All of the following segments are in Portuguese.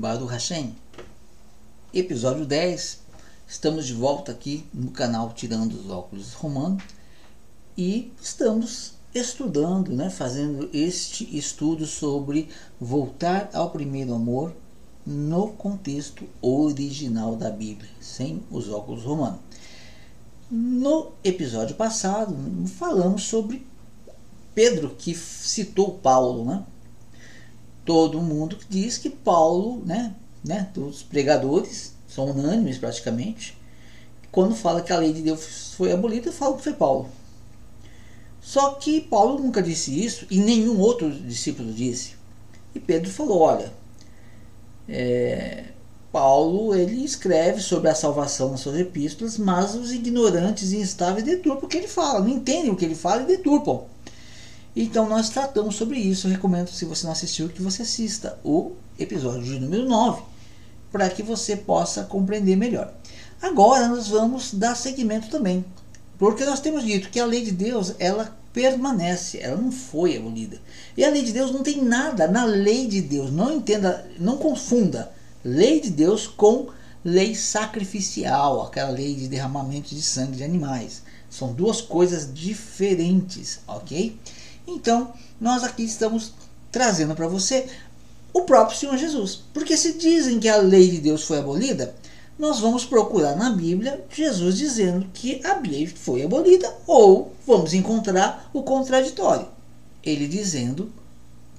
Baruch Hashem, episódio 10. Estamos de volta aqui no canal Tirando os Óculos Romano e estamos estudando, né, fazendo este estudo sobre voltar ao primeiro amor no contexto original da Bíblia, sem os óculos romanos. No episódio passado, falamos sobre Pedro que citou Paulo, né? Todo mundo diz que Paulo, né, né, os pregadores são unânimes praticamente, quando fala que a lei de Deus foi abolida, falam que foi Paulo. Só que Paulo nunca disse isso e nenhum outro discípulo disse. E Pedro falou: olha, é, Paulo ele escreve sobre a salvação nas suas epístolas, mas os ignorantes e instáveis deturpam o que ele fala, não entendem o que ele fala e deturpam. Então nós tratamos sobre isso. Eu recomendo, se você não assistiu, que você assista o episódio de número 9, para que você possa compreender melhor. Agora nós vamos dar seguimento também, porque nós temos dito que a lei de Deus, ela permanece, ela não foi abolida. E a lei de Deus não tem nada na lei de Deus. Não entenda, não confunda lei de Deus com lei sacrificial, aquela lei de derramamento de sangue de animais. São duas coisas diferentes, ok? Então, nós aqui estamos trazendo para você o próprio Senhor Jesus. Porque se dizem que a lei de Deus foi abolida, nós vamos procurar na Bíblia Jesus dizendo que a lei foi abolida, ou vamos encontrar o contraditório, ele dizendo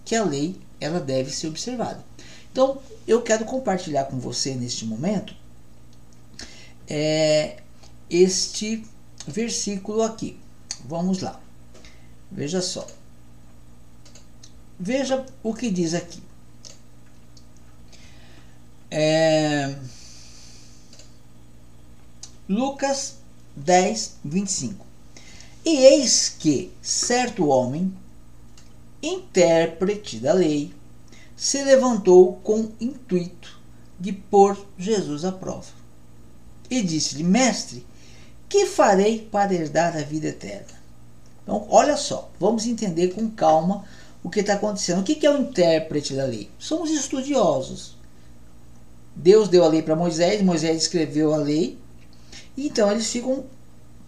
que a lei ela deve ser observada. Então, eu quero compartilhar com você neste momento é, este versículo aqui. Vamos lá. Veja só. Veja o que diz aqui. É, Lucas 10, 25. E eis que certo homem, intérprete da lei, se levantou com intuito de pôr Jesus à prova. E disse-lhe: Mestre, que farei para herdar a vida eterna? Então, olha só, vamos entender com calma o que está acontecendo. O que é o intérprete da lei? São os estudiosos. Deus deu a lei para Moisés, Moisés escreveu a lei então eles ficam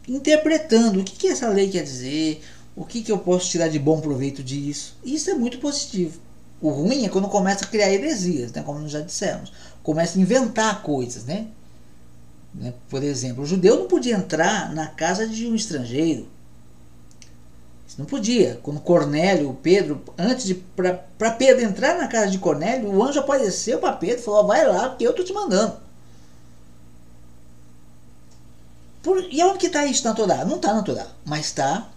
interpretando o que, que essa lei quer dizer, o que, que eu posso tirar de bom proveito disso. Isso é muito positivo. O ruim é quando começa a criar heresias, né, como nós já dissemos. Começa a inventar coisas, né? né? Por exemplo, o judeu não podia entrar na casa de um estrangeiro. Isso não podia. Quando Cornélio, Pedro, antes de para Pedro entrar na casa de Cornélio, o anjo apareceu para Pedro e falou: "Vai lá, porque eu estou te mandando". Por, e onde que está isso na Torá? Não está na Torá, mas está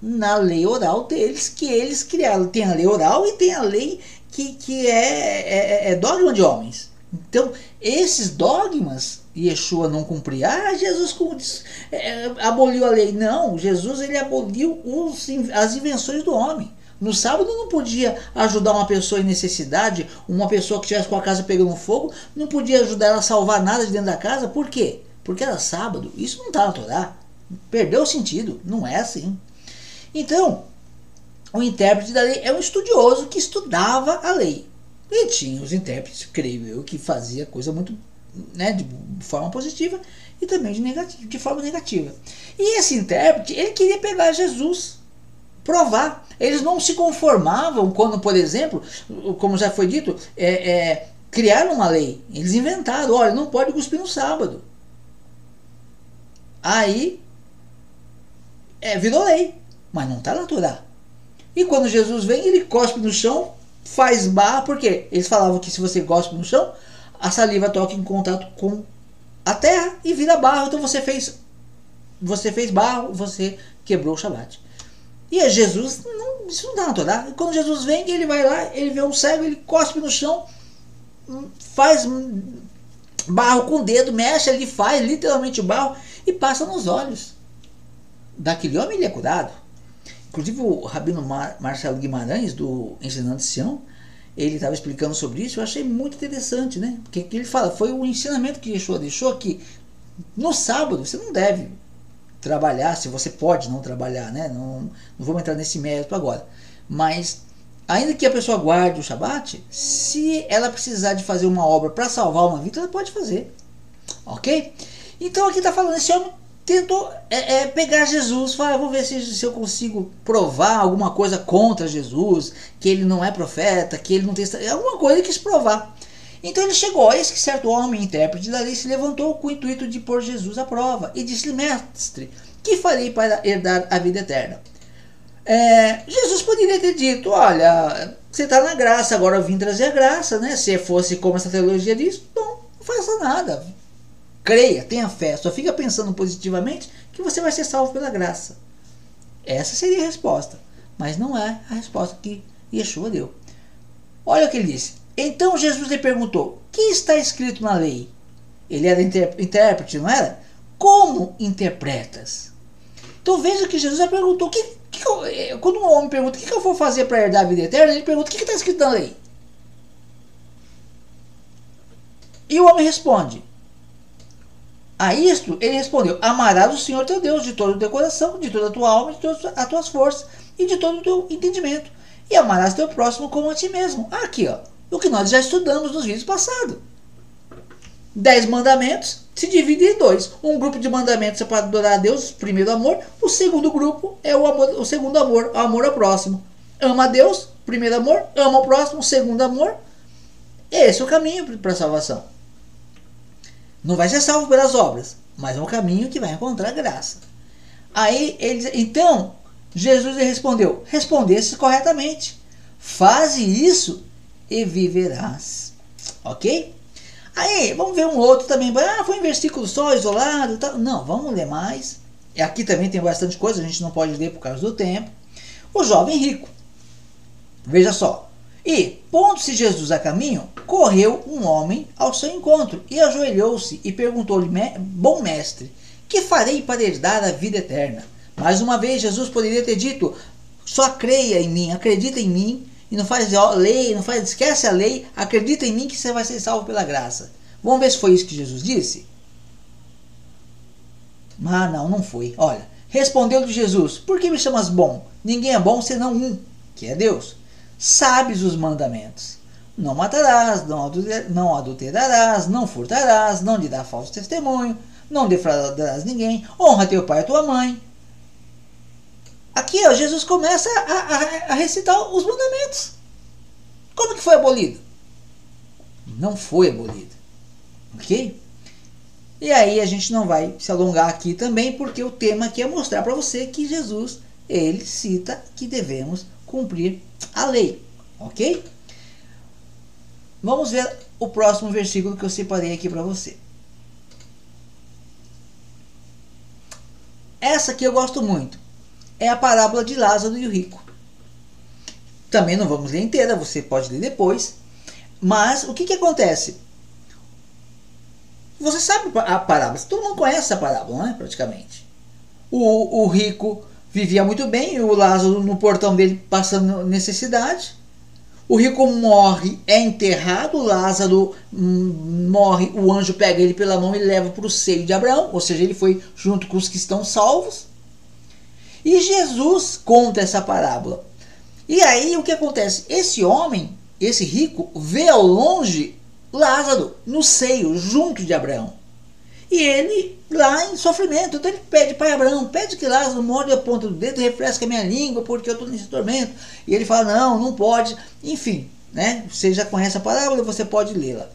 na lei oral deles, que eles criaram. Tem a lei oral e tem a lei que, que é, é, é dogma de homens. Então, esses dogmas, Yeshua não cumpria. Ah, Jesus é, aboliu a lei. Não, Jesus ele aboliu os, as invenções do homem. No sábado não podia ajudar uma pessoa em necessidade, uma pessoa que estivesse com a casa pegando fogo, não podia ajudar ela a salvar nada de dentro da casa. Por quê? porque era sábado. Isso não está na Torá. Perdeu o sentido. Não é assim. Então, o intérprete da lei é um estudioso que estudava a lei. E tinha os intérpretes, creio eu, que fazia coisa muito né, de forma positiva e também de, negativo, de forma negativa. E esse intérprete, ele queria pegar Jesus, provar. Eles não se conformavam quando, por exemplo, como já foi dito, é, é, criaram uma lei. Eles inventaram, olha, não pode cuspir no sábado. Aí é, virou lei, mas não está na Torá. E quando Jesus vem, ele cospe no chão, faz barra, porque eles falavam que se você cospe no chão, a saliva toca em contato com a terra e vira barro. Então você fez você fez barro, você quebrou o Shabat. E é Jesus, não, isso não dá na Torá. Quando Jesus vem, ele vai lá, ele vê um cego, ele cospe no chão, faz barro com o dedo, mexe ali, faz literalmente barro e passa nos olhos. Daquele homem ele é curado. Inclusive o Rabino Mar Marcelo Guimarães, do Ensinando Sião, ele estava explicando sobre isso, eu achei muito interessante, né? Porque ele fala, foi o ensinamento que Yeshua deixou que no sábado você não deve trabalhar, se você pode não trabalhar, né? Não, não entrar nesse mérito agora. Mas ainda que a pessoa guarde o Shabat, se ela precisar de fazer uma obra para salvar uma vida, ela pode fazer. Ok? Então aqui está falando, esse homem tentou é, é, pegar Jesus, falar, vou ver se, se, eu consigo provar alguma coisa contra Jesus, que ele não é profeta, que ele não tem. Alguma coisa ele quis provar. Então ele chegou, eis que certo homem, intérprete da lei, se levantou com o intuito de pôr Jesus à prova e disse-lhe, mestre, que farei para herdar a vida eterna? É, Jesus poderia ter dito, olha, você está na graça, agora eu vim trazer a graça, né? Se fosse como essa teologia diz, bom, não faça nada. Creia, tenha fé, só fica pensando positivamente que você vai ser salvo pela graça. Essa seria a resposta, mas não é a resposta que Yeshua deu. Olha o que ele disse. Então Jesus lhe perguntou: que está escrito na lei? Ele era intérprete, não era? Como interpretas? Então veja que Jesus perguntou: que, que eu, eh, quando um homem pergunta o que, que eu vou fazer para herdar a vida eterna, ele pergunta: o que está escrito na lei? E o homem responde: a isto ele respondeu: Amarás o Senhor teu Deus de todo o teu coração, de toda a tua alma, de todas as tuas forças e de todo o teu entendimento. E amarás teu próximo como a ti mesmo. Aqui, ó o que nós já estudamos nos vídeos passados. Dez mandamentos se dividem em dois. Um grupo de mandamentos é para adorar a Deus, primeiro amor. O segundo grupo é o, amor, o segundo amor, o amor ao próximo. Ama a Deus, primeiro amor. Ama o próximo, segundo amor. Esse é o caminho para a salvação. Não vai ser salvo pelas obras, mas é um caminho que vai encontrar graça. Aí eles, então, Jesus lhe respondeu: Respondesse corretamente. Faze isso e viverás. Ok? Aí, vamos ver um outro também. Ah, foi um versículo só, isolado. Tá? Não, vamos ler mais. Aqui também tem bastante coisa, a gente não pode ler por causa do tempo. O jovem rico. Veja só. E, pondo-se Jesus a caminho, correu um homem ao seu encontro e ajoelhou-se e perguntou-lhe: Bom mestre, que farei para herdar a vida eterna? Mais uma vez, Jesus poderia ter dito: Só creia em mim, acredita em mim e não faz lei, não faz, esquece a lei, acredita em mim que você vai ser salvo pela graça. Vamos ver se foi isso que Jesus disse? Ah, não, não foi. Olha, respondeu-lhe Jesus: Por que me chamas bom? Ninguém é bom senão um, que é Deus. Sabes os mandamentos. Não matarás, não adulterarás, não furtarás, não lhe darás falso testemunho, não defraudarás ninguém, honra teu pai e tua mãe. Aqui ó, Jesus começa a, a, a recitar os mandamentos. Como que foi abolido? Não foi abolido. Ok? E aí a gente não vai se alongar aqui também, porque o tema aqui é mostrar para você que Jesus, ele cita que devemos cumprir a lei. Ok? Vamos ver o próximo versículo que eu separei aqui para você. Essa aqui eu gosto muito é a parábola de Lázaro e o rico. Também não vamos ler inteira, você pode ler depois. Mas o que, que acontece? Você sabe a parábola, todo mundo conhece a parábola, né? praticamente. O, o rico vivia muito bem, o Lázaro no portão dele passando necessidade. O rico morre, é enterrado, Lázaro hum, morre, o anjo pega ele pela mão e leva para o seio de Abraão, ou seja, ele foi junto com os que estão salvos. E Jesus conta essa parábola. E aí o que acontece? Esse homem, esse rico, vê ao longe Lázaro no seio, junto de Abraão. E ele lá em sofrimento. Então ele pede, pai Abraão, pede que Lázaro morde a ponta do dedo, refresque a minha língua, porque eu estou nesse tormento. E ele fala, não, não pode. Enfim, né? Você já conhece a parábola, você pode lê-la.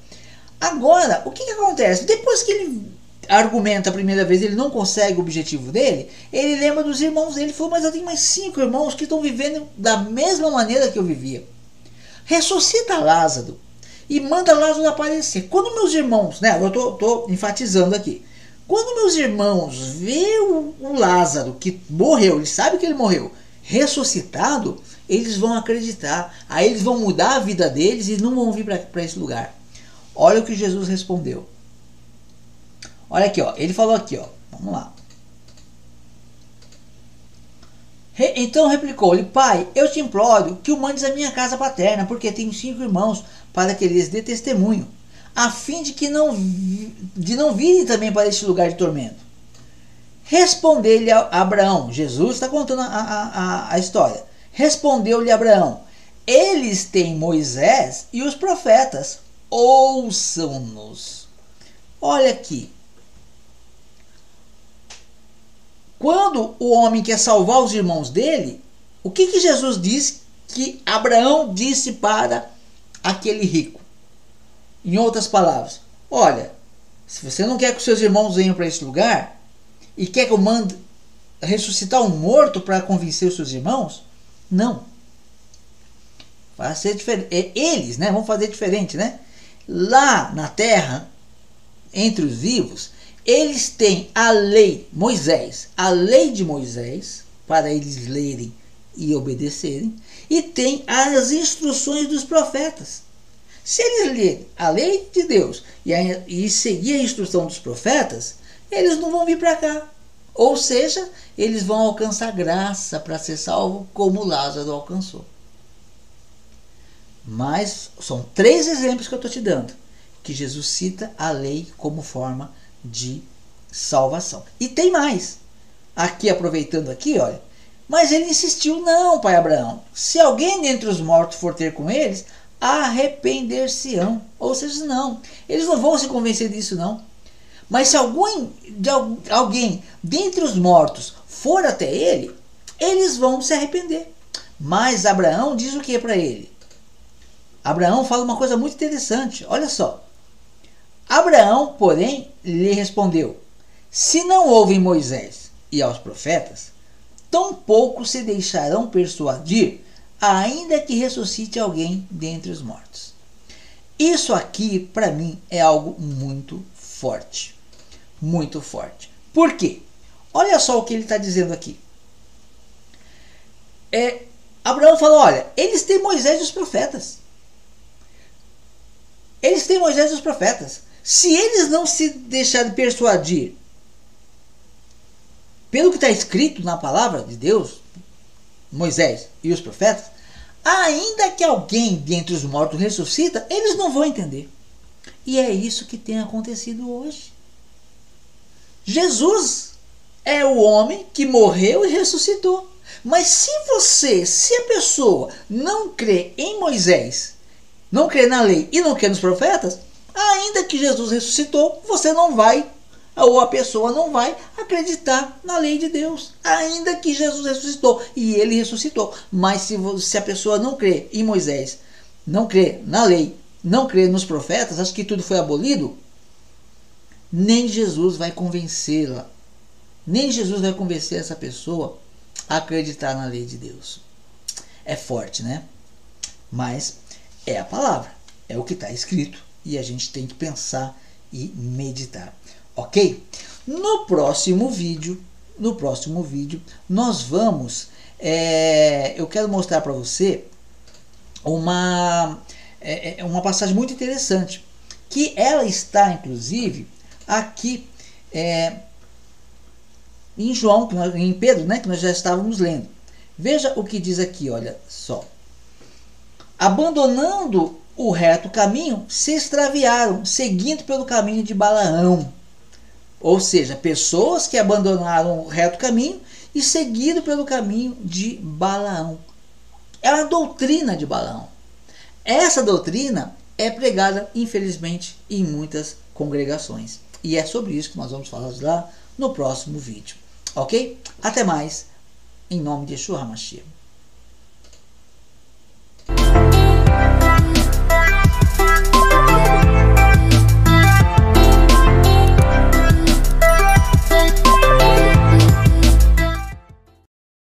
Agora, o que, que acontece? Depois que ele argumenta a primeira vez, ele não consegue o objetivo dele, ele lembra dos irmãos dele. Ele falou, mas eu tenho mais cinco irmãos que estão vivendo da mesma maneira que eu vivia. Ressuscita Lázaro e manda Lázaro aparecer. Quando meus irmãos, né, eu estou enfatizando aqui, quando meus irmãos vê o, o Lázaro que morreu, eles sabem que ele morreu, ressuscitado, eles vão acreditar. Aí eles vão mudar a vida deles e não vão vir para esse lugar. Olha o que Jesus respondeu. Olha aqui, ó. Ele falou aqui, ó. Vamos lá. Re, então replicou-lhe: Pai, eu te imploro que o mandes à minha casa paterna, porque tenho cinco irmãos, para que lhes dê testemunho, a fim de que não, de não virem também para este lugar de tormento. Respondeu-lhe Abraão. Jesus está contando a, a, a, a história. Respondeu-lhe Abraão: Eles têm Moisés e os profetas. Ouçam-nos. Olha aqui. Quando o homem quer salvar os irmãos dele, o que, que Jesus diz que Abraão disse para aquele rico? Em outras palavras, olha, se você não quer que os seus irmãos venham para esse lugar e quer que eu mande ressuscitar um morto para convencer os seus irmãos, não. Vai ser diferente. É, eles, né? Vão fazer diferente, né? Lá na terra, entre os vivos, eles têm a lei, Moisés, a lei de Moisés, para eles lerem e obedecerem, e tem as instruções dos profetas. Se eles lerem a lei de Deus e, a, e seguir a instrução dos profetas, eles não vão vir para cá. Ou seja, eles vão alcançar graça para ser salvo, como Lázaro alcançou. Mas são três exemplos que eu estou te dando, que Jesus cita a lei como forma de salvação. E tem mais. Aqui, aproveitando aqui, olha. Mas ele insistiu, não, pai Abraão. Se alguém dentre os mortos for ter com eles, arrepender-se-ão. Ou seja, não. Eles não vão se convencer disso, não. Mas se algum, de alguém dentre os mortos for até ele, eles vão se arrepender. Mas Abraão diz o que para ele? Abraão fala uma coisa muito interessante. Olha só. Abraão, porém, lhe respondeu: Se não ouvem Moisés e aos profetas, tampouco se deixarão persuadir ainda que ressuscite alguém dentre os mortos. Isso aqui, para mim, é algo muito forte. Muito forte. Por quê? Olha só o que ele está dizendo aqui. É, Abraão falou: olha, eles têm Moisés e os profetas. Eles têm Moisés e os profetas. Se eles não se deixarem persuadir pelo que está escrito na palavra de Deus, Moisés e os profetas, ainda que alguém dentre os mortos ressuscita, eles não vão entender. E é isso que tem acontecido hoje. Jesus é o homem que morreu e ressuscitou. Mas se você, se a pessoa não crê em Moisés, não crê na lei e não crê nos profetas, ainda que Jesus ressuscitou, você não vai ou a pessoa não vai acreditar na lei de Deus, ainda que Jesus ressuscitou e ele ressuscitou. Mas se, se a pessoa não crê em Moisés, não crê na lei, não crê nos profetas, acha que tudo foi abolido, nem Jesus vai convencê-la, nem Jesus vai convencer essa pessoa a acreditar na lei de Deus. É forte, né? Mas é a palavra, é o que está escrito e a gente tem que pensar e meditar ok? No próximo vídeo, no próximo vídeo, nós vamos, é, eu quero mostrar para você uma, é, é, uma passagem muito interessante, que ela está, inclusive, aqui é, em João, em Pedro, né, que nós já estávamos lendo. Veja o que diz aqui, olha só. Abandonando o reto caminho, se extraviaram, seguindo pelo caminho de Balaão ou seja, pessoas que abandonaram o reto caminho e seguiram pelo caminho de Balaão. É a doutrina de Balaão. Essa doutrina é pregada, infelizmente, em muitas congregações. E é sobre isso que nós vamos falar lá no próximo vídeo. Ok? Até mais, em nome de Yeshua HaMashiach.